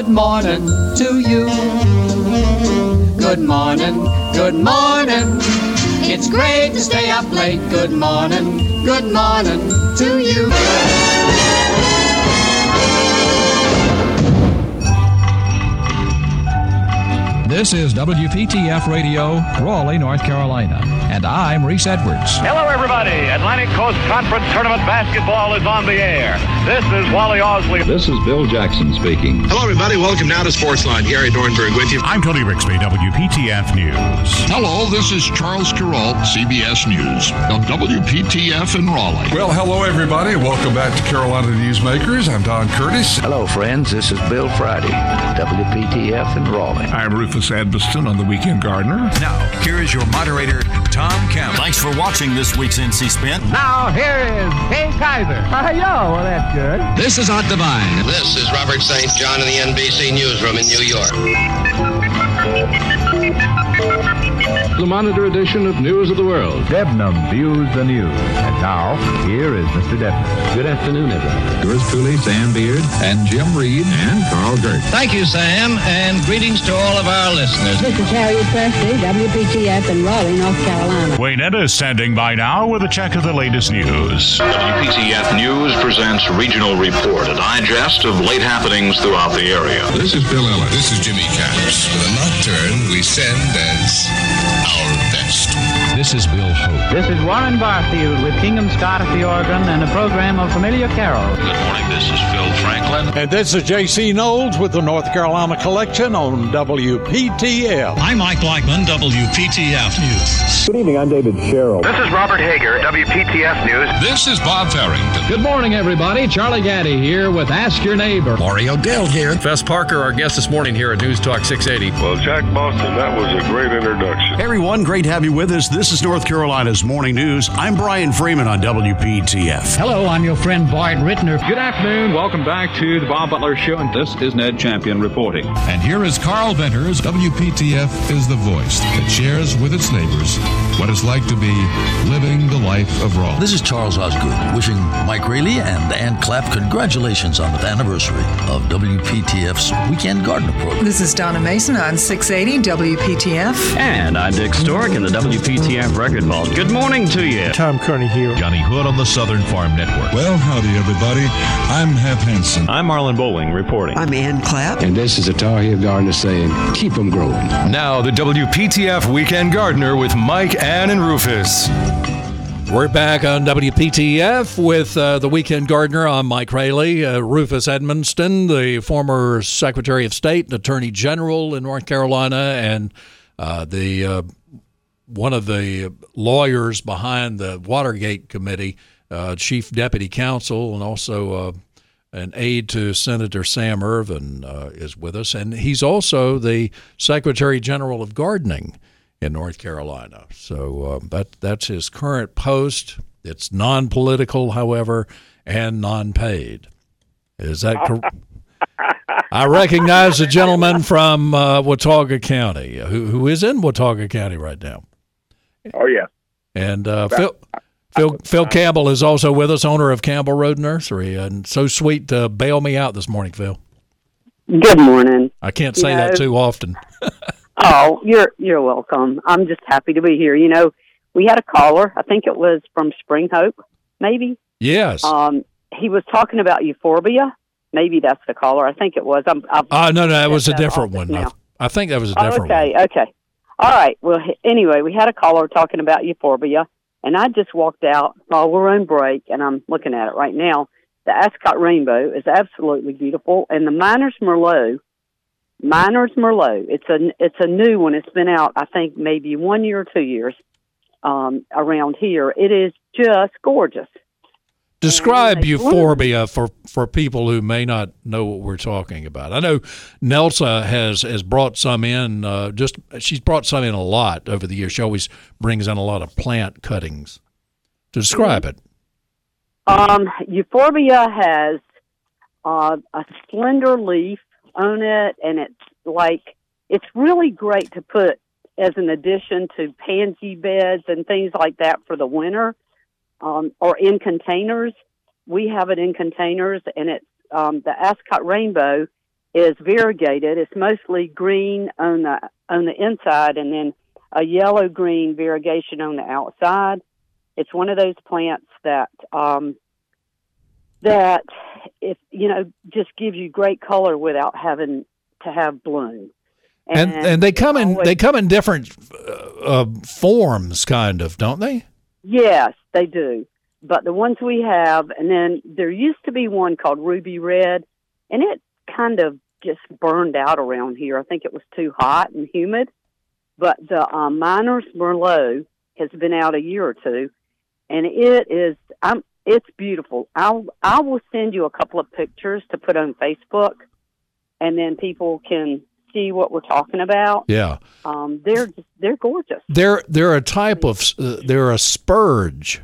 Good morning to you. Good morning, good morning. It's great to stay up late. Good morning, good morning to you. This is WPTF Radio, Raleigh, North Carolina, and I'm Reese Edwards. Hello, everybody. Atlantic Coast Conference Tournament basketball is on the air. This is Wally Osley. This is Bill Jackson speaking. Hello, everybody. Welcome now to Sportsline. Gary Dornberg with you. I'm Tony Rixby, WPTF News. Hello, this is Charles Carroll, CBS News, of WPTF in Raleigh. Well, hello, everybody. Welcome back to Carolina Newsmakers. I'm Don Curtis. Hello, friends. This is Bill Friday, WPTF in Raleigh. I'm Rufus Edmisten on the Weekend Gardener. Now, here is your moderator, Tom Campbell. Thanks for watching this week's NC Spin. Now, here is Kay Kyser. Hi, ah, yo. Well, that's good. This is Art Divine. This is Robert St. John in the NBC Newsroom in New York. The Monitor edition of News of the World. Debnam views the news. And now, here is Mr. Debnam. Good afternoon, everyone. Yours truly, Sam Beard, and Jim Reed, and Carl Gert. Thank you, Sam, and greetings to all of our listeners. This is Harriet Presley, WPTF in Raleigh, North Carolina. Wayne Ed is standing by now with a check of the latest news. WPTF News presents Regional Report, a digest of late happenings throughout the area. This is Bill Ellis. This is Jimmy Caps. With a nocturne we send as our best. This is Bill Hope. This is Warren Barfield with Kingham Scott at the organ and a program of familiar carols. Good morning, this is Phil Franklin. And this is J.C. Knowles with the North Carolina Collection on WPTF. I'm Mike Blackman, WPTF News. Good evening, I'm David Sherrill. This is Robert Hager, WPTF News. This is Bob Farrington. Good morning, everybody. Charlie Gaddy here with Ask Your Neighbor. Mario Dell here. Fess Parker, our guest this morning here at News Talk 680. Well, Jack Boston, that was a great introduction. Hey, everyone, great to have you with us. This is North Carolina's Morning News. I'm Brian Freeman on WPTF. Hello, I'm your friend Bart Rittner. Good afternoon. Welcome back to the Bob Butler Show, and this is Ned Champion reporting. And here is Carl Venters. WPTF is the voice that shares with its neighbors what it's like to be living the life of Raleigh. This is Charles Osgood wishing Mike Raley and Ann Clapp congratulations on the anniversary of WPTF's Weekend Gardener program. This is Donna Mason on 680 WPTF. And I'm Dick Stork in the WPTF Record Vault. Good morning to you. Tom Kearney here. Johnny Hood on the Southern Farm Network. Well, howdy, everybody. I'm Hap Hansen. I'm Marlon Bowling reporting. I'm Ann Clapp. And this is a Tar Heel Gardener saying, keep them growing. Now, the WPTF Weekend Gardener with Mike, Ann, and Rufus. We're back on WPTF with uh, the Weekend Gardener. I'm Mike Raley. Uh, Rufus Edmisten, the former Secretary of State and Attorney General in North Carolina, and uh, the uh, one of the lawyers behind the Watergate Committee, uh, Chief Deputy Counsel, and also uh, an aide to Senator Sam Ervin is with us, and he's also the Secretary General of Gardening in North Carolina. So uh, that that's his current post. It's non-political, however, and non-paid. Is that correct? I recognize the gentleman from uh, Watauga County, who who is in Watauga County right now. Oh yeah. And uh, Phil. Phil, Phil Campbell is also with us, owner of Campbell Road Nursery, and so sweet to bail me out this morning, Phil. Good morning. I can't say that too often. Oh, you're you're welcome. I'm just happy to be here. You know, we had a caller. I think it was from Spring Hope, maybe. Yes. Um, he was talking about euphorbia. Maybe that's the caller. I think it was. I'm. Oh uh, no, no, that was a different one. I, I, think that was a different oh, okay, one. Okay, okay. All right. Well, anyway, we had a caller talking about euphorbia, and I just walked out while we're on break, and I'm looking at it right now. The Ascot rainbow is absolutely beautiful, and the Miner's Merlot Miner's Merlot. It's a it's a new one. It's been out, I think, maybe one year or two years um, around here. It is just gorgeous. Describe euphorbia for, for people who may not know what we're talking about. I know Nelsa has has brought some in. Uh, just she's brought some in a lot over the years. She always brings in a lot of plant cuttings. To describe it, um, euphorbia has uh, a slender leaf on it, and it's like it's really great to put as an addition to pansy beds and things like that for the winter, um, or in containers. We have it in containers, and it's um, the Ascot rainbow is variegated. It's mostly green on the on the inside, and then a yellow green variegation on the outside. It's one of those plants that um, that if you know just gives you great color without having to have bloom. And and, and they come in always, they come in different uh, uh, forms, kind of, don't they? Yes, they do. But the ones we have, and then there used to be one called Ruby Red, and it kind of just burned out around here. I think it was too hot and humid. But the um, Miner's Merlot has been out a year or two, and it is I'm it's beautiful. I'll I will send you a couple of pictures to put on Facebook, and then people can see what we're talking about. Yeah, um, they're just, they're gorgeous. They're they're a type of uh, they're a spurge.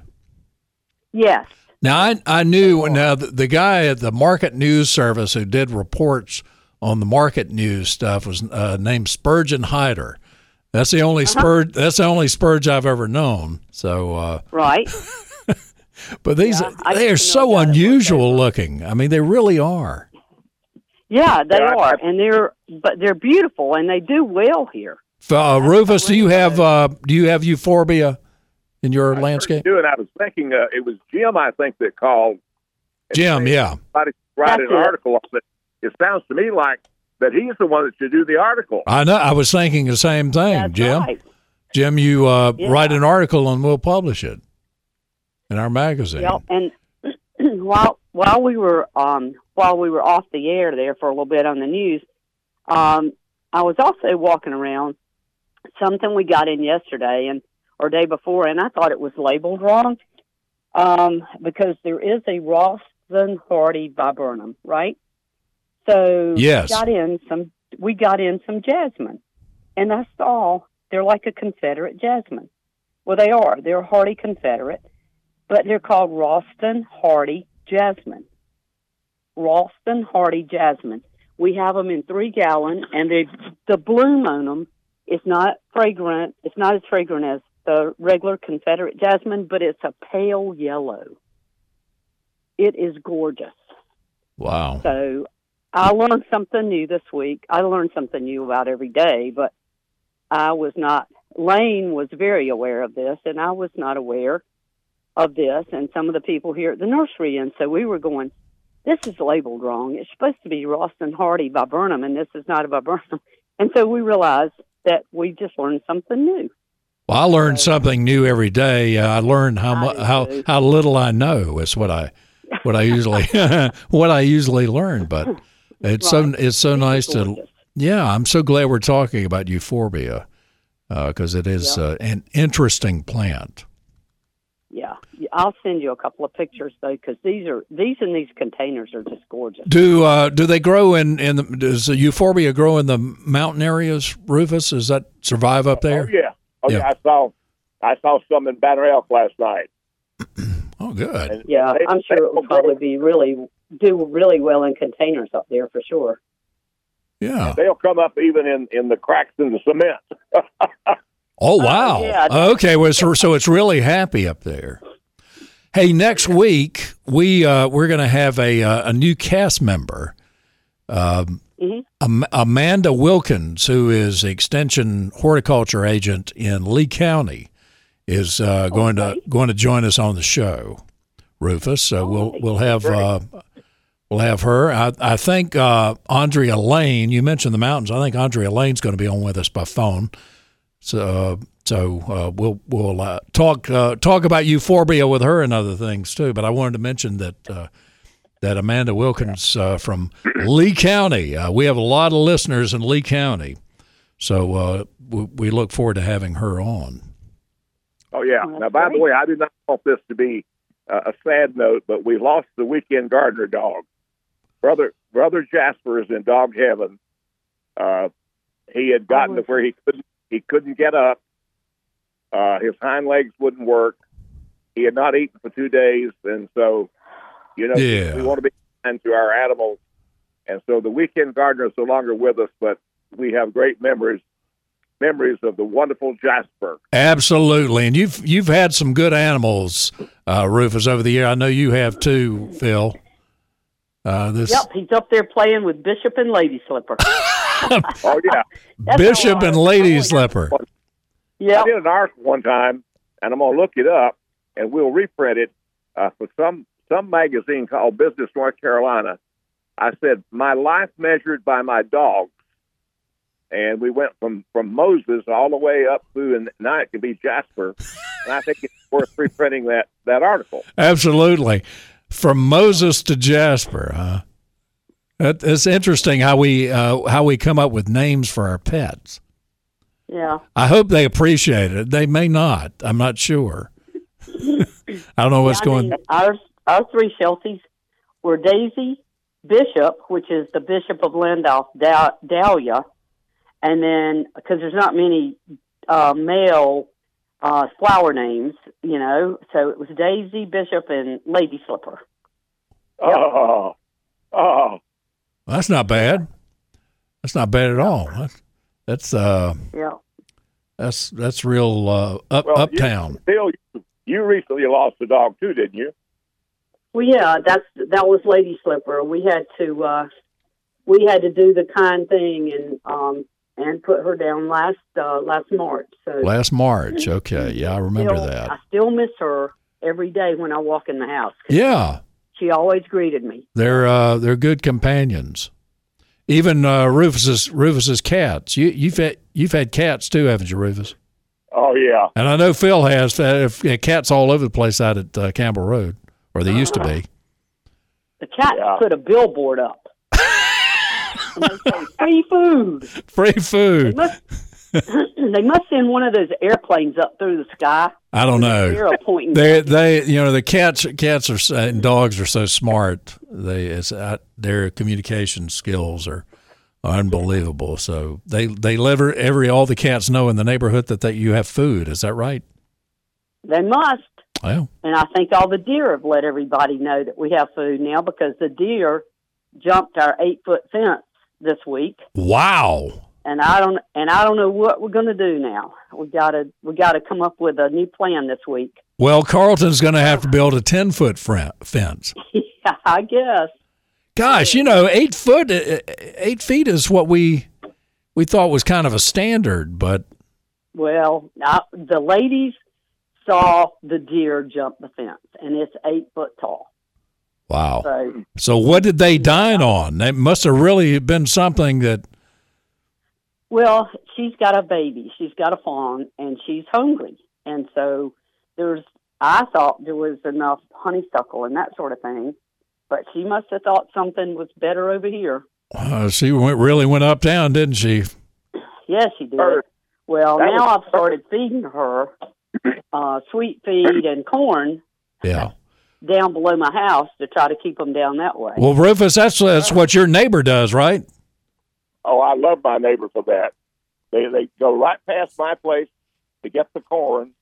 Yes. Now I I knew now the, the guy at the Market News Service who did reports on the market news stuff was uh, named Spurgeon Hyder. That's the only uh-huh. spurge. That's the only spurge I've ever known. So uh, right. but these yeah, they are so unusual looking. I mean, they really are. Yeah, they yeah, are, and they're but they're beautiful, and they do well here. Uh, Rufus, do you have uh, do you have euphorbia in your I landscape? Do and I was thinking uh, it was Jim, I think that called. Jim, yeah. Write an article on it. It sounds to me like that he's the one that should do the article. I know. I was thinking the same thing, That's Jim. Right. Jim, you uh, yeah. write an article and we'll publish it in our magazine. Yep. And while while we were um, while we were off the air there for a little bit on the news, um, I was also walking around something we got in yesterday and or day before, and I thought it was labeled wrong um, because there is a Raulston Hardy viburnum, right? So yes. we got in some we got in some jasmine. And I saw they're like a Confederate jasmine. Well they are. They're a hardy Confederate, but they're called Raulston Hardy jasmine. Raulston Hardy jasmine. We have them in three gallon and they the bloom on them is not fragrant. It's not as fragrant as the regular Confederate jasmine, but it's a pale yellow. It is gorgeous. Wow. So I learned something new this week. I learned something new about every day, but I was not. Lane was very aware of this, and I was not aware of this, and some of the people here at the nursery. And so we were going, this is labeled wrong. It's supposed to be Raulston Hardy viburnum, and this is not a viburnum. And so we realized that we just learned something new. Well, I learn something new every day. Uh, I learn how mu- how how little I know is what I what I usually what I usually learn. But it's right. so it's so nice to yeah. I'm so glad we're talking about euphorbia because uh, it is uh, an interesting plant. Yeah, I'll send you a couple of pictures though, because these are these in these containers are just gorgeous. Do uh, do they grow in in the, does the euphorbia grow in the mountain areas? Rufus, does that survive up there? Oh yeah, oh yeah. yeah I saw I saw some in Banner Elk last night. oh, good. And yeah, they, I'm sure it will probably be really do really well in containers up there for sure. Yeah, they'll come up even in in the cracks in the cement. oh wow! Uh, yeah, okay, well, so, so it's really happy up there. Hey, next week we uh, we're going to have a uh, a new cast member, um, mm-hmm. Amanda Wilkins, who is extension horticulture agent in Lee County, is uh, going okay. to going to join us on the show. Rufus, so oh, we'll we'll have uh, We'll have her. I, I think uh, Andrea Lane. You mentioned the mountains. I think Andrea Lane's going to be on with us by phone. So, so uh, we'll we'll uh, talk uh, talk about euphorbia with her and other things too. But I wanted to mention that uh, that Amanda Wilkins uh, from Lee County. we have a lot of listeners in Lee County, so we, we, look forward to having her on. Oh yeah. now, by the way, I did not want this to be a sad note, but we lost the weekend gardener dog brother brother Jasper is in dog heaven. Uh, he had gotten oh, to where he couldn't he couldn't get up. Uh, his hind legs wouldn't work. He had not eaten for two days, and so you know yeah. we want to be kind to our animals. And so the weekend gardener is no longer with us, but we have great memories memories of the wonderful Jasper. Absolutely, and you've you've had some good animals, uh, Rufus, over the year. I know you have too, Phil. Uh, this Yep, he's up there playing with Bishop and Lady Slipper. oh yeah, That's Bishop and I- Lady Slipper. Yeah. I did an article one time, and I'm gonna look it up, and we'll reprint it uh, for some some magazine called Business North Carolina. I said my life measured by my dogs, and we went from from Moses all the way up through, and now it could be Jasper, and I think it's worth reprinting that that article. Absolutely. From Moses to Jasper, huh? That, it's interesting how we uh, how we come up with names for our pets. Yeah. I hope they appreciate it. They may not. I'm not sure. I don't know what's Yeah, I going. mean, our our three Shelties were Daisy, Bishop, which is the Bishop of Llandaff, Dal- Dahlia, and then because there's not many uh, male uh, flower names, you know, so it was Daisy, Bishop, and Lady Slipper. Oh, oh, That's not bad. That's not bad at all. That's that's uh Yeah. that's that's real uh, up well, uptown. You, Bill, you, you recently lost a dog too, didn't you? Well, yeah, that's that was Lady Slipper. We had to uh, we had to do the kind thing and um, and put her down last uh, last March. So Last March. Okay, yeah, I remember still, that. I still miss her every day when I walk in the house. Yeah, She always greeted me. they're uh, they're good companions. Even uh, Rufus's Rufus's cats. You you've had you've had cats too, haven't you, Rufus? Oh yeah. And I know Phil has uh, cats all over the place out at uh, Campbell Road, or they used to be. The cat put a billboard up. and they say, free food. Free They food. must, they must send one of those airplanes up through the sky. I don't know. They they you know the cats cats are and dogs are so smart. They it's uh, their communication skills are unbelievable. So they they live every all the cats know in the neighborhood that, that you have food. Is that right? They must. Well, And I think all the deer have let everybody know that we have food now because the deer jumped our eight foot fence this week. wow. And I don't and I don't know what we're gonna do now. We gotta we gotta come up with a new plan this week. Well, Carlton's going to have to build a ten foot fence. yeah, I guess. Gosh, you know, eight foot, uh, eight feet is what we we thought was kind of a standard, but Well, I, the ladies saw the deer jump the fence, and it's eight foot tall. wow. So So what did they dine on? It must have really been something that Well, she's got a baby. She's got a fawn, and she's hungry. And so there's, I thought there was enough honeysuckle and that sort of thing, but she must have thought something was better over here. uh, she went, really went up down, didn't she? Yes, she did. Well, That now was- I've started feeding her uh, sweet feed and corn Yeah. down below my house to try to keep them down that way. Well, Rufus, that's that's what your neighbor does, right? Oh, I love my neighbor for that. They they go right past my place to get the corn.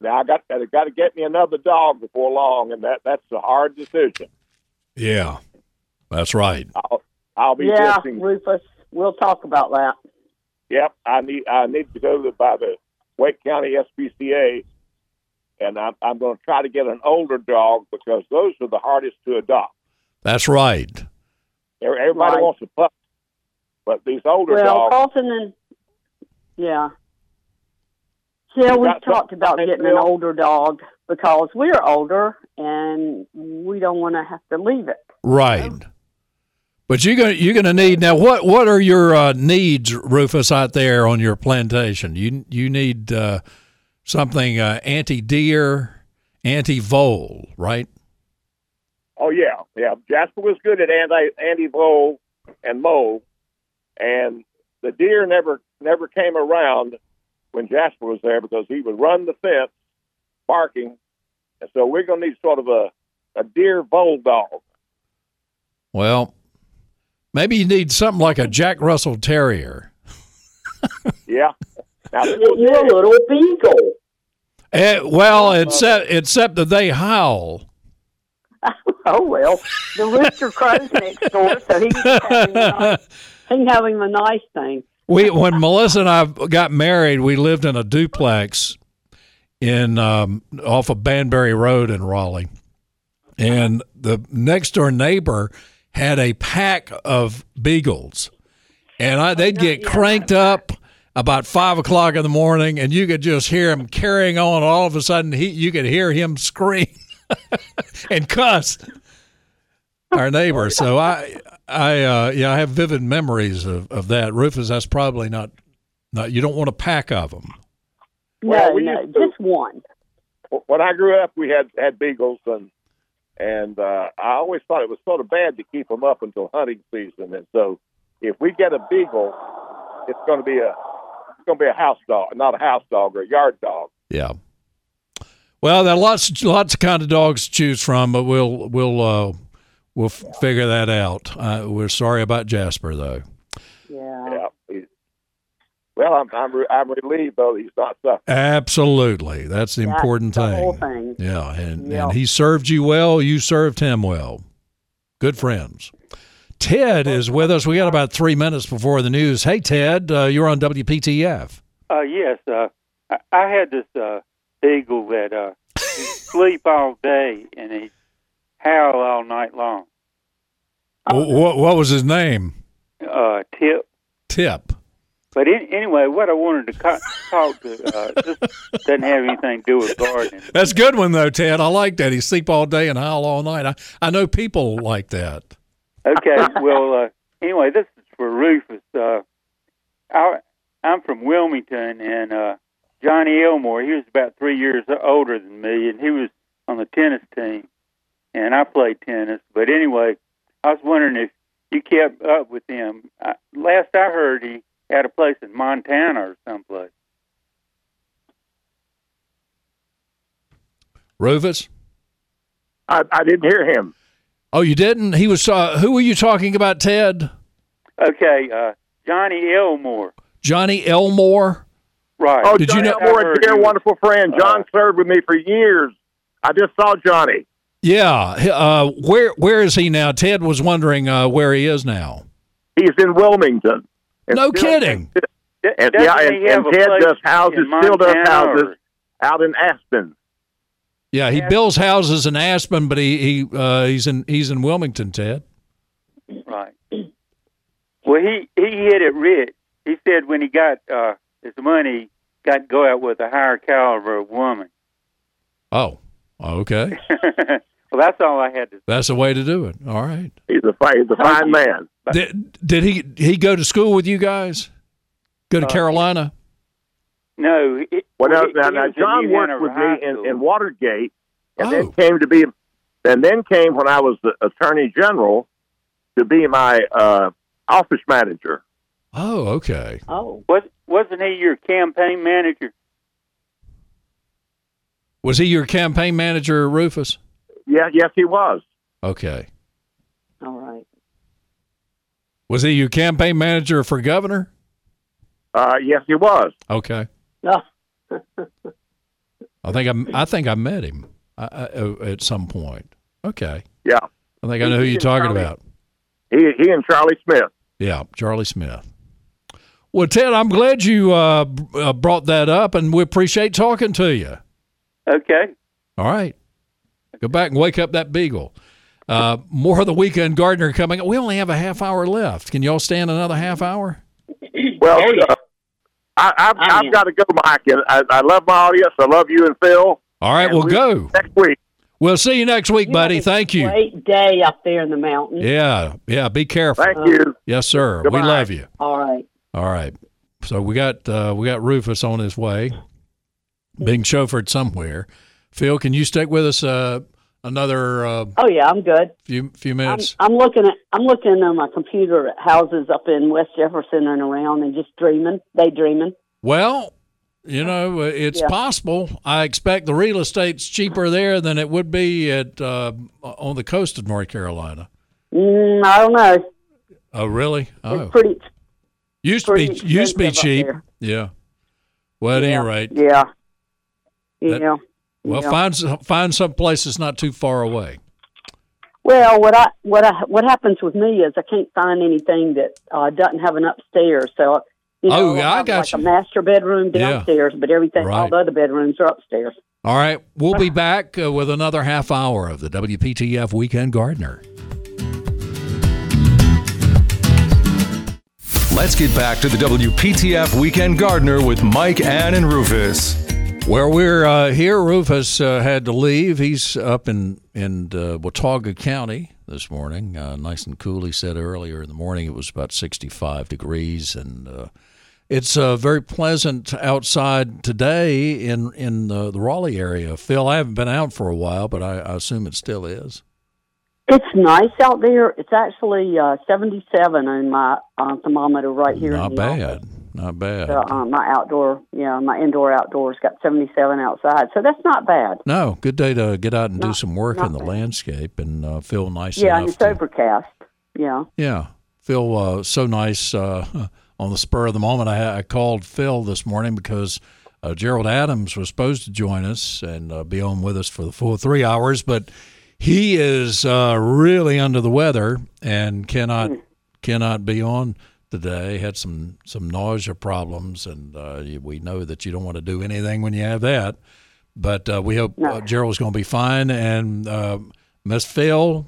Now I got I got to get me another dog before long, and that that's a hard decision. Yeah, that's right. I'll I'll be yeah, guessing. Rufus, we'll talk about that. Yep, I need I need to go to, by the Wake County SPCA, and I'm I'm going to try to get an older dog because those are the hardest to adopt. That's right. Everybody Right. wants a pup, but these older Well, dogs. Well, Carlton and yeah, yeah, we've talked about getting an older dog because we're older and we don't want to have to leave it. Right. But you're gonna you're gonna need now. What what are your uh, needs, Rufus, out there on your plantation? You you need uh, something uh, anti deer, anti vole, right? Oh yeah, yeah. Jasper was good at anti anti vole and mole, and the deer never never came around when Jasper was there because he would run the fence barking, and so we're going to need sort of a a deer vole dog. Well, maybe you need something like a Jack Russell Terrier. Yeah. Now, this Get you a little beagle. Eh, well, except except that they howl. Oh well, the rooster crows next door, so he can have him a nice, he can have him a nice thing. We when Melissa and I got married, we lived in a duplex in um, off of Banbury Road in Raleigh, and the next door neighbor had a pack of beagles, and I, they'd get cranked up about five o'clock in the morning, and you could just hear him carrying on. All of a sudden, he you could hear him scream and cuss our neighbor. So I, I, uh, yeah, I have vivid memories of, of that. Rufus, that's probably not, not. You don't want a pack of them. No, Well, we no, to- just one. when I grew up, we had had beagles, and and uh, I always thought it was sort of bad to keep them up until hunting season. And so, if we get a beagle, it's going to be a it's going to be a house dog, not a house dog or a yard dog. Yeah. Well, there are lots lots of kind of dogs to choose from, but we'll we'll uh, we'll f- figure that out. Uh, we're sorry about Jasper, though. Yeah. Yeah. Well, I'm I'm, re- I'm relieved though he's not suffering. Absolutely, that's the That's important the thing. whole thing. Yeah, and Yeah. and he served you well. You served him well. Good friends. Ted is with us. We got about three minutes before the news. Hey, Ted, uh, you're on WPTF. Uh, yes, uh, I, I had this uh, eagle that uh, sleep all day and he'd howl all night long. What what was his name? Uh, tip. Tip. But in, anyway, what I wanted to co- talk to uh, this doesn't have anything to do with gardening. That's a good one though, Ted. I like that. He sleep all day and howl all night. I, I know people like that. Okay, well, uh, anyway, this is for Rufus. Uh, I, I'm from Wilmington, and uh, Johnny Elmore, he was about three years older than me, and he was on the tennis team, and I played tennis. But anyway, I was wondering if you kept up with him. I, last I heard, he had a place in Montana or someplace. Rufus. I, I didn't hear him. Oh, you didn't? He was. Uh, who were you talking about, Ted? Okay, uh, Johnny Elmore. Johnny Elmore. Right. Oh, Did you Johnny know- Elmore, a dear, wonderful friend. John served with me for years. I just saw Johnny. Yeah. Uh, where Where is he now? Ted was wondering uh, where he is now. He's in Wilmington. And No still- kidding. And, Doesn't yeah, he and, and Ted does houses, still does houses or- out in Aspen. Yeah, he builds houses in Aspen, but he he uh, he's in he's in Wilmington. Ted. Right. Well, he he hit it rich. He said when he got uh, his money, he got to go out with a higher caliber of woman. Oh, okay. well, that's all I had to. That's the way to do it. All right. He's a fine, he's a fine man. Did did he he go to school with you guys? Go to Uh, Carolina? No. It, Well, now, now, now John worked with me in, in Watergate, and Oh. then came to be, and then came when I was the Attorney General to be my uh, office manager. Oh, okay. Oh. Was wasn't he your campaign manager? Was he your campaign manager, Rufus? Yeah, yes, he was. Okay. All right. Was he your campaign manager for governor? Uh, yes, he was. Okay. No. I think I I think I met him I, I, uh, at some point. Okay. Yeah, I think I know who you're talking about. he he and Charlie Smith. Yeah, Charlie Smith. Well, Ted, I'm glad you uh, uh, brought that up, and we appreciate talking to you. Okay. All right. Go back and wake up that beagle. Uh, more of the weekend gardener coming. We only have a half hour left. Can y'all stand another half hour? Well, uh, I, I've, I've got to go, Mike. I, I love my audience. I love you and Phil. All right, And we'll we- go. next week. We'll see you next week, buddy. have Thank you. Great day up there in the mountains. Yeah, yeah. Be careful. Thank you. Yes, sir. Goodbye. We love you. All right. All right. So we got uh, we got Rufus on his way, being chauffeured somewhere. Phil, can you stick with us uh, another uh, Oh yeah, I'm good. few few I'm, minutes? I'm looking at I'm looking on my computer at houses up in West Jefferson and around, and just dreaming, daydreaming. Well, you know, it's Yeah. possible. I expect the real estate's cheaper there than it would be at uh, on the coast of North Carolina. Mm, I don't know. Oh, really? Oh, It's pretty. used to be used to be cheap. Yeah. Well, at any rate, Yeah. Yeah. That, well, yeah. find find some place that's not too far away. Well, what I what I what happens with me is I can't find anything that uh, doesn't have an upstairs. So you oh, know, oh, yeah, I got like you. a master bedroom downstairs, yeah. but everything right. all the other bedrooms are upstairs. All right, we'll be back uh, with another half hour of the WPTF Weekend Gardener. Let's get back to the WPTF Weekend Gardener with Mike, Ann, and Rufus. Where we're uh, here, Rufus uh, had to leave. He's up in in uh, Watauga County this morning, uh, nice and cool. He said earlier in the morning it was about 65 degrees, and uh, it's uh, very pleasant outside today in in the, the, Raleigh area. Phil, I haven't been out for a while, but I, I assume it still is. It's nice out there. It's actually 77 on my thermometer right here. Not bad. Office. Not bad. So, um, my outdoor, yeah, my indoor outdoors got 77 outside, so that's not bad. No, good day to get out and not, do some work in the bad. landscape and uh, feel nice. Yeah, and it's to, overcast. Yeah. Yeah, feel uh, so nice uh, on the spur of the moment. I, I called Phil this morning because uh, Gerald Adams was supposed to join us and uh, be on with us for the full three hours, but he is uh, really under the weather and cannot mm. cannot be on today. Had some some nausea problems, and uh, we know that you don't want to do anything when you have that. But uh, we hope no. uh, Gerald's going to be fine, and uh, Miss Phil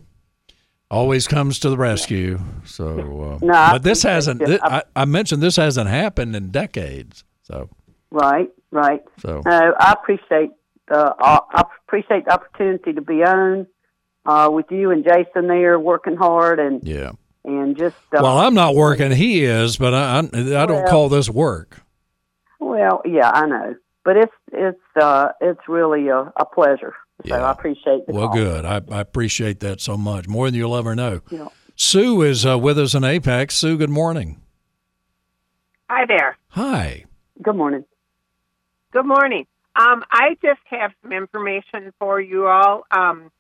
always comes to the rescue. So, uh, no, but this hasn't. This, I, I, mentioned this hasn't happened in decades. So, right, right. So, I appreciate the I appreciate the opportunity to be on uh, with you and Jason there, working hard and yeah and just uh, well i'm not working he is but i i, I don't well, call this work. Well yeah i know. But it's it's uh it's really a, a pleasure. So yeah. i appreciate the well call. good. I, I appreciate that so much. More than you'll ever know. Yeah. sue is uh, with us in apex. Sue good morning. Hi there. Hi. Good morning. Good morning. Um i just have some information for you all. Um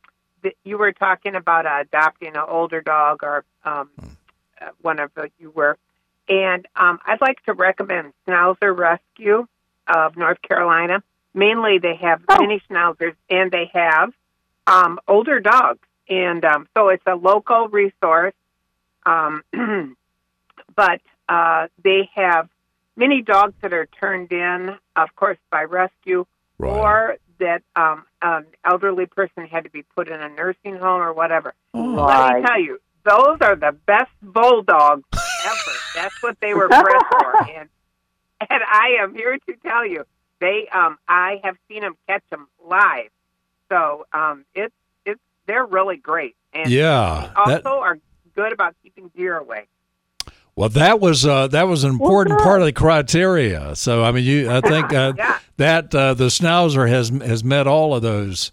you were talking about uh, adopting an older dog or um, uh, one of the, you were, and um, I'd like to recommend Schnauzer Rescue of North Carolina. Mainly, they have oh. mini schnauzers and they have um, older dogs, and um, so it's a local resource. Um, but uh, they have many dogs that are turned in, of course, by rescue, right. or that um, an elderly person had to be put in a nursing home or whatever. Let me tell you, those are the best bulldogs ever. That's what they were bred for, and and I am here to tell you, they um I have seen them catch them live, so um it's it's they're really great, and yeah, also that... are good about keeping deer away. Well, that was uh, that was an important part of the criteria. So I mean, you I think uh, yeah. that uh, the Schnauzer has has met all of those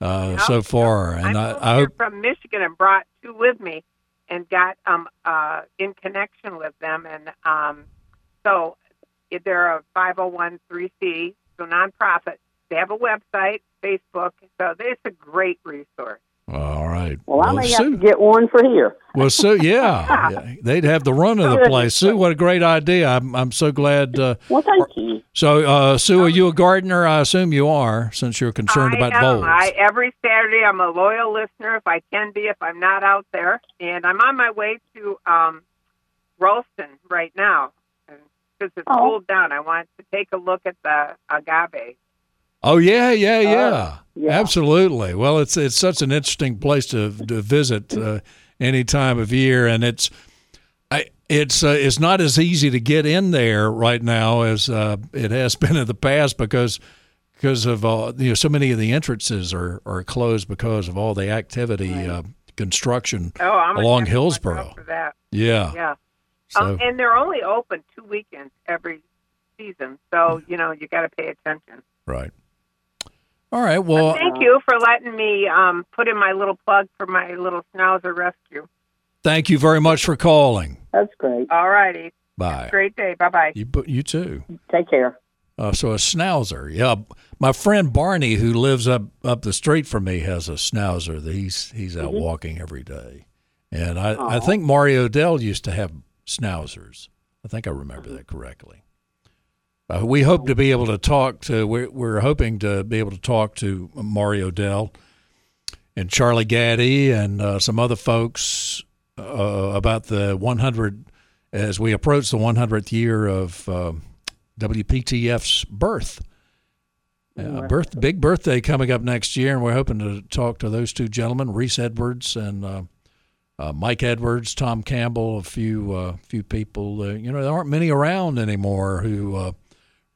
uh, yep. so far, and I, I hope from Michigan and brought two with me and got um uh in connection with them, and um so they're a five hundred oh one three c so nonprofit. They have a website, Facebook, so it's a great resource. All right. Well, I may Sue, have to get one for here. Well, Sue, yeah, yeah, they'd have the run of the place. Sue, what a great idea! I'm I'm so glad. Uh, well, thank you. So, uh, Sue, are you a gardener? I assume you are, since you're concerned I about am. voles. I every Saturday I'm a loyal listener if I can be if I'm not out there, and I'm on my way to um, Raulston right now because it's oh. cooled down. I want to take a look at the agave. Oh yeah, yeah, yeah, uh, yeah, absolutely. Well, it's it's such an interesting place to to visit uh, any time of year, and it's I, it's uh, it's not as easy to get in there right now as uh, it has been in the past because because of uh, you know so many of the entrances are, are closed because of all the activity right. uh, construction oh, along that. Yeah, yeah, so, um, and they're only open two weekends every season, so you know you got to pay attention. Right. All right. Well, thank you for letting me um, put in my little plug for my little schnauzer rescue. Thank you very much for calling. That's great. All righty. Bye. great day. Bye bye. You, you too. Take care. Uh, so a schnauzer, yeah. My friend Barney, who lives up up the street from me, has a schnauzer that he's he's out mm-hmm. walking every day, and I Aww. I think Mario Dell used to have schnauzers. I think I remember that correctly. Uh, we hope to be able to talk to. We're, we're hoping to be able to talk to Mario Dell and Charlie Gaddy and uh, some other folks uh, about the 100 as we approach the 100th year of uh, WPTF's birth. Uh, birth, big birthday coming up next year, and we're hoping to talk to those two gentlemen, Reese Edwards and uh, uh, Mike Edwards, Tom Campbell, a few uh, few people. Uh, you know, there aren't many around anymore who uh,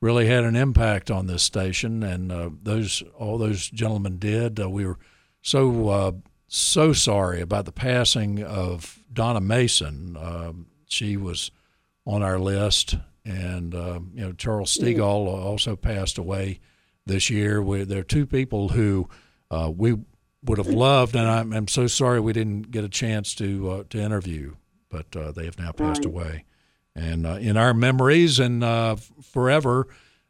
really had an impact on this station, and uh, those all those gentlemen did. Uh, we were so so sorry about the passing of Donna Mason. Um, she was on our list, and you know Charles Stegall also passed away this year. We, there are two people who we would have loved, and I'm, I'm, so sorry we didn't get a chance to uh, to interview, but uh, they have now passed away. And uh, in our memories and uh, forever,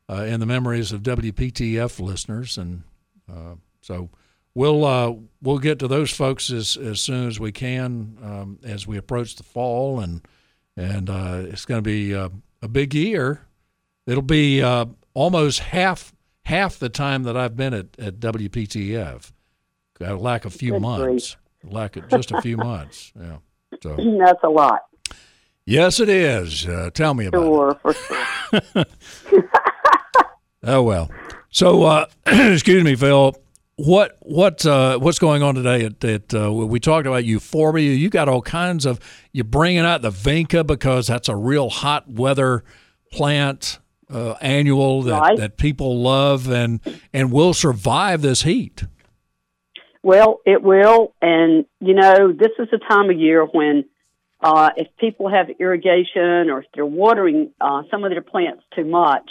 uh, in the memories of WPTF listeners, and uh, so we'll we'll get to those folks as, as soon as we can um, as we approach the fall, and and it's going to be a big year. It'll be almost half half the time that I've been at, at WPTF a lack a few Good months. Grief. Lack of just a few months. Yeah. So that's a lot. Yes, it is. Uh, tell me about sure, it. For sure. oh well. So, uh, excuse me, Phil. What what uh, what's going on today? At, at uh, we talked about euphorbia. You got all kinds of. You're bringing out the vinca because that's a real hot weather plant uh, annual that, right. that people love and and will survive this heat. Well, it will. And, you know, this is a time of year when uh, if people have irrigation or if they're watering uh, some of their plants too much,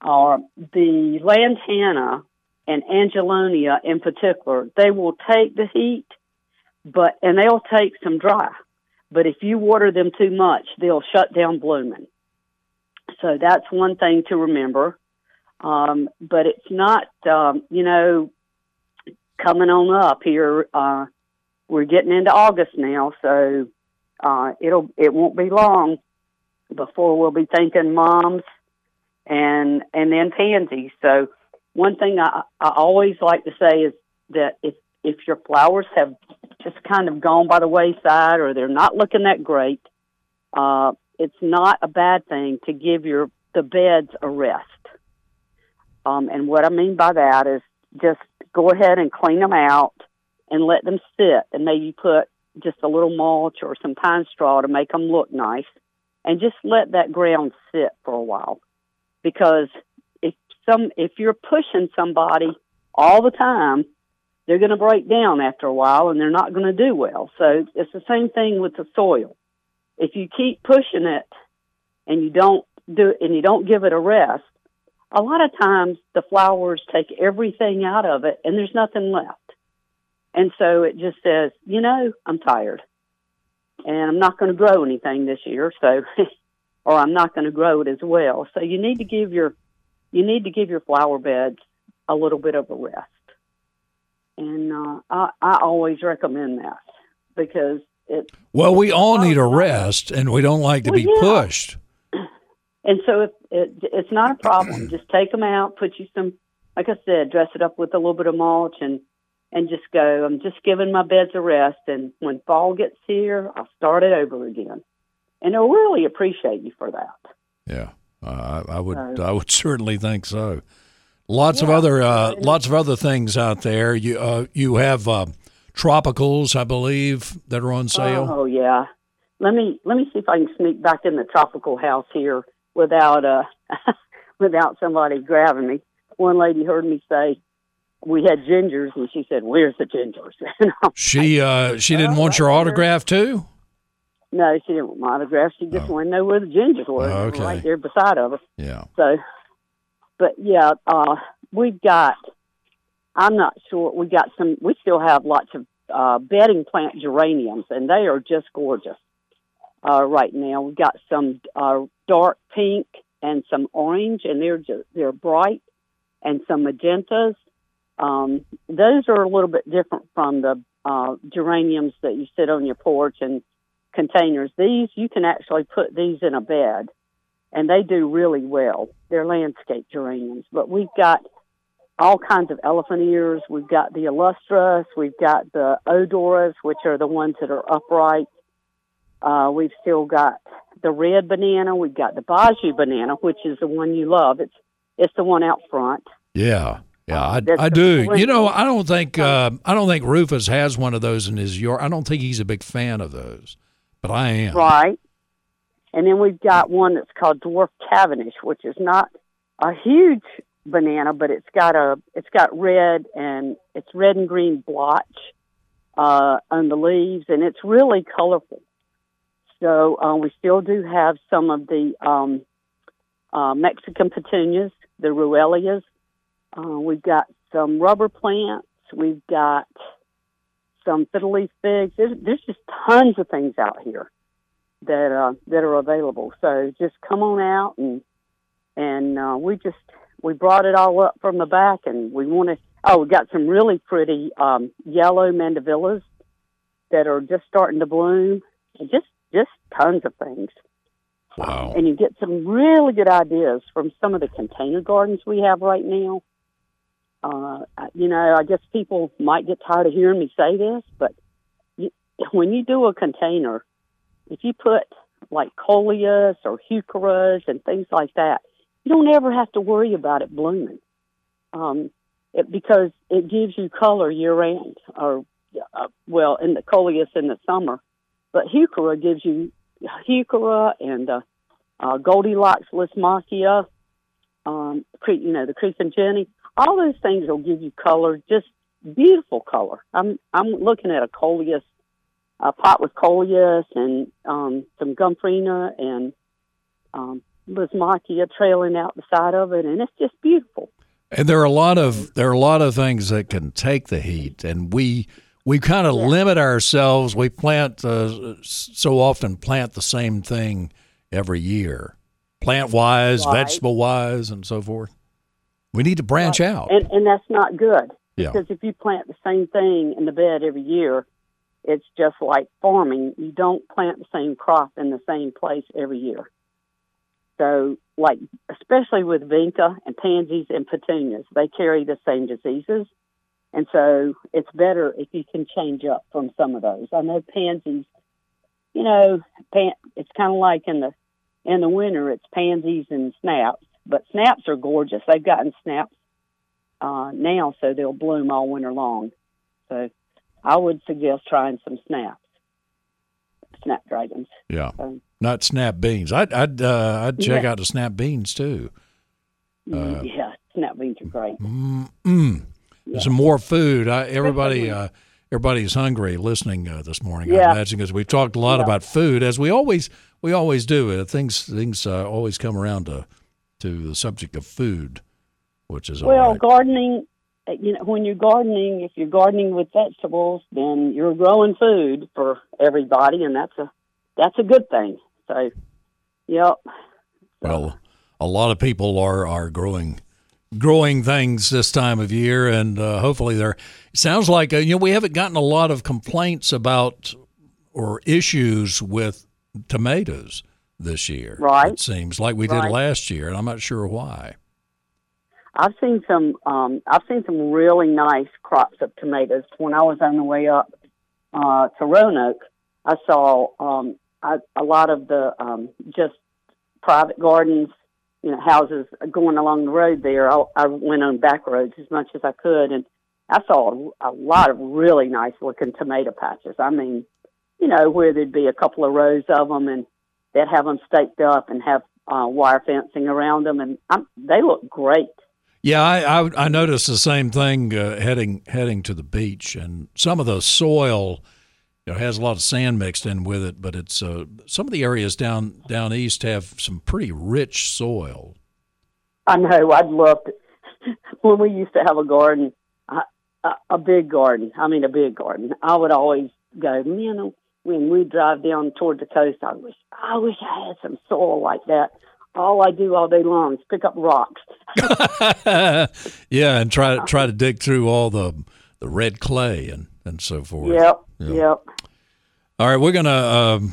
uh, the lantana and angelonia in particular, they will take the heat, but and they'll take some dry. But if you water them too much, they'll shut down blooming. So that's one thing to remember. Um, but it's not, um, you know, coming on up here. Uh, we're getting into August now, so uh, it'll it won't be long before we'll be thinking moms and and then pansies. So one thing I, I always like to say is that if if your flowers have just kind of gone by the wayside or they're not looking that great, uh, it's not a bad thing to give your the beds a rest. Um, and what I mean by that is just go ahead and clean them out and let them sit and maybe put just a little mulch or some pine straw to make them look nice. And just let that ground sit for a while. Because if some if you're pushing somebody all the time they're going to break down after a while and they're not going to do well. So it's the same thing with the soil. If you keep pushing it and you don't do and you don't give it a rest a lot of times the flowers take everything out of it and there's nothing left. And so it just says, you know, I'm tired and I'm not going to grow anything this year. So, or I'm not going to grow it as well. So you need to give your, you need to give your flower beds a little bit of a rest. And uh, I, I always recommend that because it. Well, we all need a rest and we don't like to well, be yeah. pushed. And so if it, it's not a problem. just take them out, put you some, like I said, dress it up with a little bit of mulch and and just go. I'm just giving my beds a rest, and when fall gets here, I'll start it over again. And they'll really appreciate you for that. Yeah, uh, I, I would. So, I would certainly think so. Lots yeah, of other, uh, lots of other things out there. You uh, you have uh, tropicals, I believe, that are on sale. Oh yeah. Let me let me see if I can sneak back in the tropical house here without uh without somebody grabbing me. One lady heard me say we had gingers, and she said, "Where's the gingers?" she uh she didn't want your autograph too. No, she didn't want my autograph. She just oh. wanted to know where the gingers were, okay. right there beside of us. Yeah. So, but yeah, uh, we've got. I'm not sure. We got some. We still have lots of uh, bedding plant geraniums, and they are just gorgeous uh, right now. We've got some uh, dark pink and some orange, and they're just, they're bright, and some magentas. Um, those are a little bit different from the uh, geraniums that you sit on your porch and containers. These you can actually put these in a bed, and they do really well. They're landscape geraniums, but we've got all kinds of elephant ears. We've got the illustris. We've got the odoras, which are the ones that are upright. Uh, we've still got the red banana. We've got the Basjoo banana, which is the one you love. It's it's the one out front. Yeah. Yeah, I, I do. You know, I don't think uh, I don't think Rufus has one of those in his yard. I don't think he's a big fan of those, but I am. Right. And then we've got one that's called dwarf Cavendish, which is not a huge banana, but it's got a it's got red and it's red and green blotch uh, on the leaves, and it's really colorful. So uh, we still do have some of the um, uh, Mexican petunias, the Ruellias. Uh, we've got some rubber plants. We've got some fiddle leaf figs. There's, there's just tons of things out here that uh, that are available. So just come on out and and uh, we just we brought it all up from the back, and we want to. Oh, we got some really pretty um, yellow mandevillas that are just starting to bloom, and just just tons of things. Wow! And you get some really good ideas from some of the container gardens we have right now. Uh, you know, I guess people might get tired of hearing me say this, but you, when you do a container, if you put like coleus or heucheras and things like that, you don't ever have to worry about it blooming, um, it, because it gives you color year round. Or uh, well, in the coleus in the summer, but heuchera gives you heuchera and uh, uh, Goldilocks lysimachia, um, you know the creeping jenny. All those things will give you color, just beautiful color. I'm I'm looking at a coleus, a pot with coleus and um, some gomphrena and um, lysimachia trailing out the side of it, and it's just beautiful. And there are a lot of there are a lot of things that can take the heat, and we we kind of yeah. limit ourselves. We plant uh, so often plant the same thing every year, plant wise, right. vegetable wise, and so forth. We need to branch right. out, and, and that's not good yeah. because if you plant the same thing in the bed every year, it's just like farming. You don't plant the same crop in the same place every year. So, like, especially with vinca and pansies and petunias, they carry the same diseases. And so it's better if you can change up from some of those. I know pansies, you know, pan, it's kind of like in the in the winter, it's pansies and snaps. But snaps are gorgeous. They've gotten snaps uh, now, so they'll bloom all winter long. So I would suggest trying some snaps, snapdragons. Yeah. So, not snap beans. I'd I'd uh, I'd check yeah. out the snap beans too. Mm, uh, yeah, snap beans are great. Mm, yeah. Some more food. I, everybody uh, everybody's hungry listening uh, this morning. Yeah. I imagine because we've talked a lot yeah. about food as we always we always do. Uh, things things uh, always come around to to the subject of food, which is well gardening. You know, when you're gardening, if you're gardening with vegetables, then you're growing food for everybody, and that's a that's a good thing. So, yep. Well, a lot of people are are growing growing things this time of year, and uh, hopefully they're. Sounds like uh, you know we haven't gotten a lot of complaints about or issues with tomatoes this year. Right. It seems like we right. did last year, and I'm not sure why. I've seen some. Um, I've seen some really nice crops of tomatoes when I was on the way up uh, to Roanoke. I saw um, I, a lot of the um, just private gardens, you know, houses going along the road there. I, I went on back roads as much as I could, and I saw a, a lot of really nice looking tomato patches. I mean, you know, where there'd be a couple of rows of them, and they'd have them staked up and have uh, wire fencing around them, and I'm, they look great. Yeah, I, I, I noticed the same thing uh, heading heading to the beach, and some of the soil you know, has a lot of sand mixed in with it, but it's uh, some of the areas down down east have some pretty rich soil. I know. I'd love to. when we used to have a garden, a, a big garden. I mean, a big garden. I would always go, you know, when we drive down toward the coast, I wish I wish I had some soil like that. All I do all day long is pick up rocks. yeah, and try to try to dig through all the the red clay and and so forth. Yep. Yep. yep. All right, we're going to um,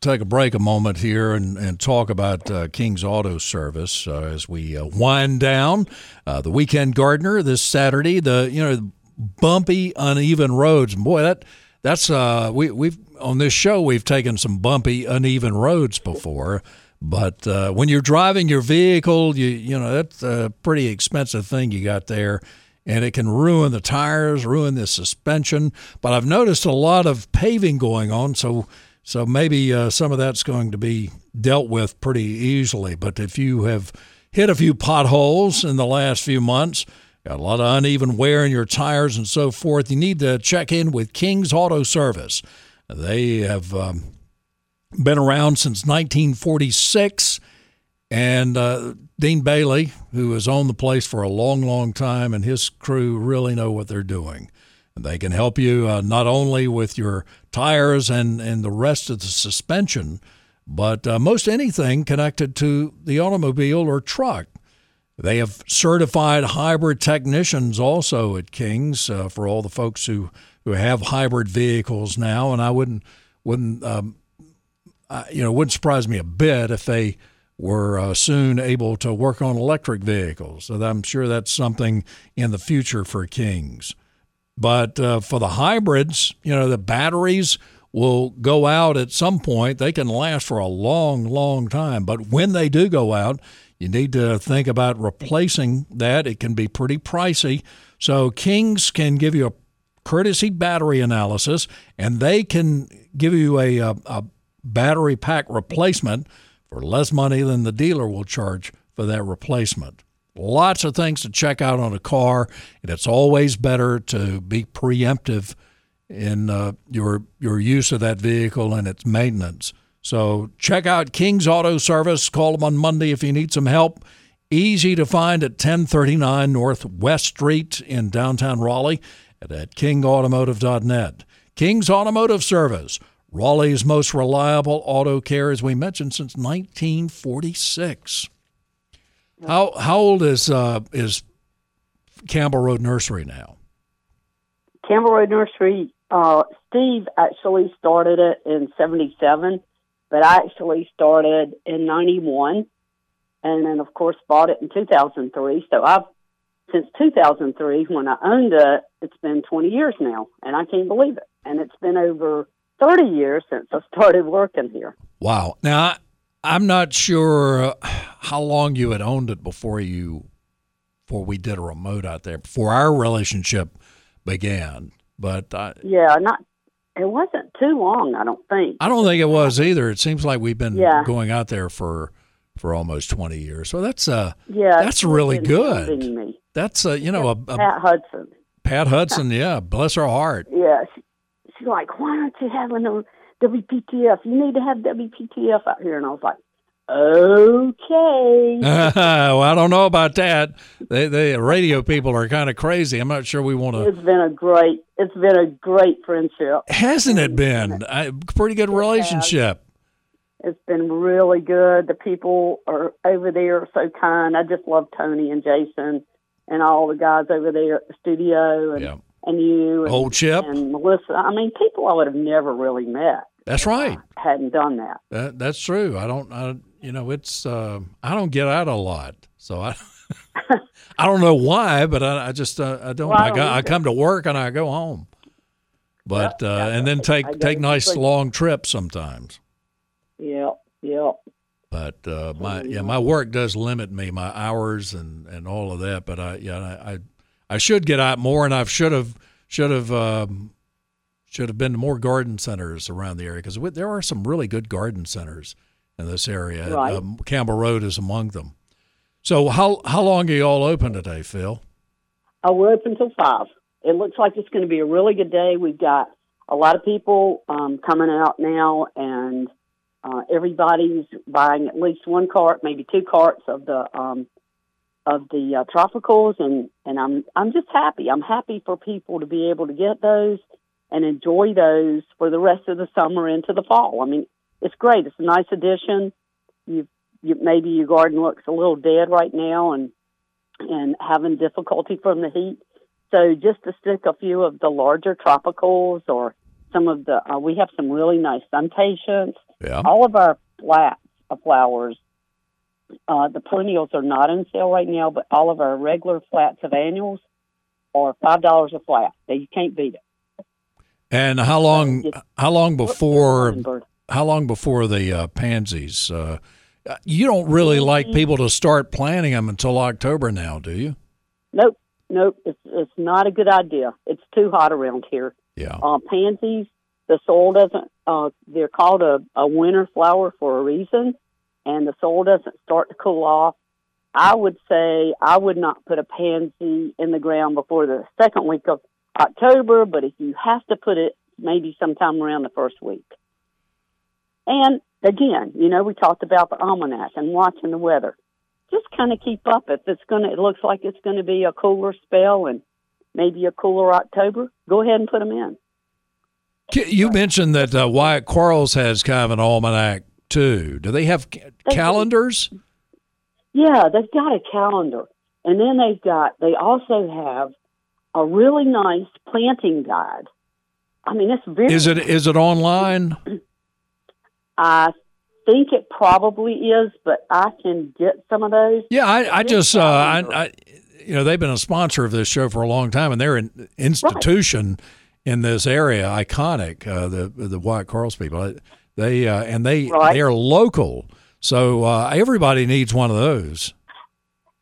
take a break a moment here and, and talk about uh, King's Auto Service uh, as we uh, wind down uh, the weekend gardener this Saturday. The you know bumpy, uneven roads. Boy, that that's uh, we we've on this show we've taken some bumpy, uneven roads before. But uh, when you're driving your vehicle, you you know that's a pretty expensive thing you got there, and it can ruin the tires, ruin the suspension. But I've noticed a lot of paving going on, so so maybe uh, some of that's going to be dealt with pretty easily. But if you have hit a few potholes in the last few months, got a lot of uneven wear in your tires and so forth, you need to check in with King's Auto Service. They have um, been around since 1946. And uh, Dean Bailey, who has owned the place for a long, long time, and his crew really know what they're doing. And they can help you uh, not only with your tires and, and the rest of the suspension, but uh, most anything connected to the automobile or truck. They have certified hybrid technicians also at King's uh, for all the folks who, who have hybrid vehicles now. And I wouldn't wouldn't um, uh, you know, wouldn't surprise me a bit if they were uh, soon able to work on electric vehicles. So I'm sure that's something in the future for Kings. But uh, for the hybrids, you know, the batteries will go out at some point. They can last for a long, long time. But when they do go out, you need to think about replacing that. It can be pretty pricey. So Kings can give you a courtesy battery analysis, and they can give you a, a, a battery pack replacement for less money than the dealer will charge for that replacement. Lots of things to check out on a car, and it's always better to be preemptive in uh, your your use of that vehicle and its maintenance. So check out King's Auto Service. Call them on Monday if you need some help. Easy to find at 1039 Northwest Street in downtown Raleigh and at kingautomotive.net. King's Automotive Service Raleigh's most reliable auto care, as we mentioned, since 1946. How how old is uh, is Campbell Road Nursery now? Campbell Road Nursery. Uh, Steve actually started it in '77, but I actually started in '91, and then of course bought it in 2003. So I've since 2003 when I owned it. It's been 20 years now, and I can't believe it. And it's been over 30 years since I started working here. Wow. Now, I'm not sure how long you had owned it before you before we did a remote out there before our relationship began. But I, yeah, not it wasn't too long. I don't think. I don't think it was either. It seems like we've been yeah. going out there for for almost 20 years. So that's uh yeah, that's really good. That's uh, you know a, a Pat Hudson. Pat Hudson, yeah, bless her heart. Yeah, she's like, why aren't you having a WPTF? You need to have WPTF out here. And I was like, okay. well, I don't know about that. They, the radio people are kind of crazy. I'm not sure we want to. It's been a great, it's been a great friendship. Hasn't it been? a pretty good relationship. It's been really good. The people are over there are so kind. I just love Tony and Jason and all the guys over there at the studio. And yeah and you and, old Chip and Melissa. I mean, people I would have never really met. That's right. hadn't done that. that. That's true. I don't. I, you know, it's. Uh, I don't get out a lot, so I. I don't know why, but I, I just uh, I don't. Well, I, I, go, I come to work and I go home, but uh, and then take take nice long trips sometimes. Yep. Yep. But uh, my yeah, my work does limit me, my hours and, and all of that. But I yeah, I I should get out more, and I should have should have um, should have been to more garden centers around the area because there are some really good garden centers in this area. Right. Um, Campbell Road is among them. So how how long are you all open today, Phil? Oh, we're open until five. It looks like it's going to be a really good day. We've got a lot of people um, coming out now, and uh, everybody's buying at least one cart, maybe two carts of the um, of the uh, tropicals, and and I'm I'm just happy. I'm happy for people to be able to get those and enjoy those for the rest of the summer into the fall. I mean, it's great. It's a nice addition. You, you maybe your garden looks a little dead right now, and and having difficulty from the heat. So just to stick a few of the larger tropicals or some of the, uh, we have some really nice SunPatiens. Yeah. All of our flats of flowers uh, the perennials are not on sale right now, but all of our regular flats of annuals are five dollars a flat. You can't beat it. And how long? How long before? How long before the uh, pansies? Uh, uh, you don't really like people to start planting them until October now, do you? Nope, nope. It's it's not a good idea. It's too hot around here. Yeah. Uh, pansies, the soil doesn't. Uh, they're called a, a winter flower for a reason, and the soil doesn't start to cool off. I would say I would not put a pansy in the ground before the second week of October, but if you have to put it, maybe sometime around the first week. And again, you know, we talked about the almanac and watching the weather. Just kind of keep up. If it's going to, it looks like it's going to be a cooler spell and maybe a cooler October, go ahead and put them in. You mentioned that uh, Wyatt Quarles has kind of an almanac too. Do they have ca- They- calendars? Yeah, they've got a calendar. And then they've got, they also have a really nice planting guide. I mean, it's very. Is it is it online? I think it probably is, but I can get some of those. Yeah, I, I just uh, I, I, you know, they've been a sponsor of this show for a long time, and they're an institution in this area, iconic. Uh, the the Wyatt Quarles people, they uh, and they Right. they're local, so uh, everybody needs one of those.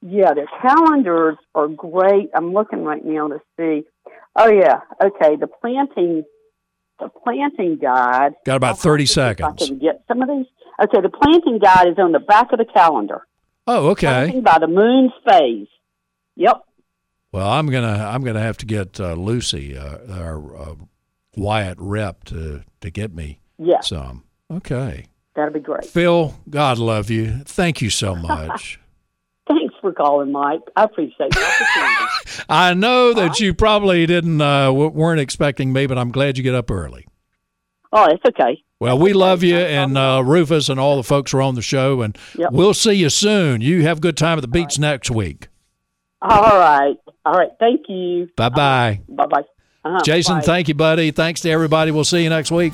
Yeah, their calendars are great. I'm looking right now to see. Oh yeah, okay. The planting, the planting guide. Got about thirty seconds. I can get some of these. Okay, the planting guide is on the back of the calendar. Oh, okay. Planting by the moon's phase. Yep. Well, I'm gonna I'm gonna have to get uh, Lucy, uh, our uh, Wyatt rep, to to get me Yeah. some. Okay, That'd be great. Phil, God love you. Thank you so much. For calling, Mike. I appreciate the opportunity. I know that you probably didn't uh, weren't expecting me, but I'm glad you get up early. oh, it's okay. Well, we love you and uh, Rufus and all the folks who are on the show, and Yep. we'll see you soon. You have a good time at the beach next week. All right. All right. Thank you. Bye bye. Bye bye. Uh-huh. Jason, Bye. thank you, buddy. Thanks to everybody. We'll see you next week.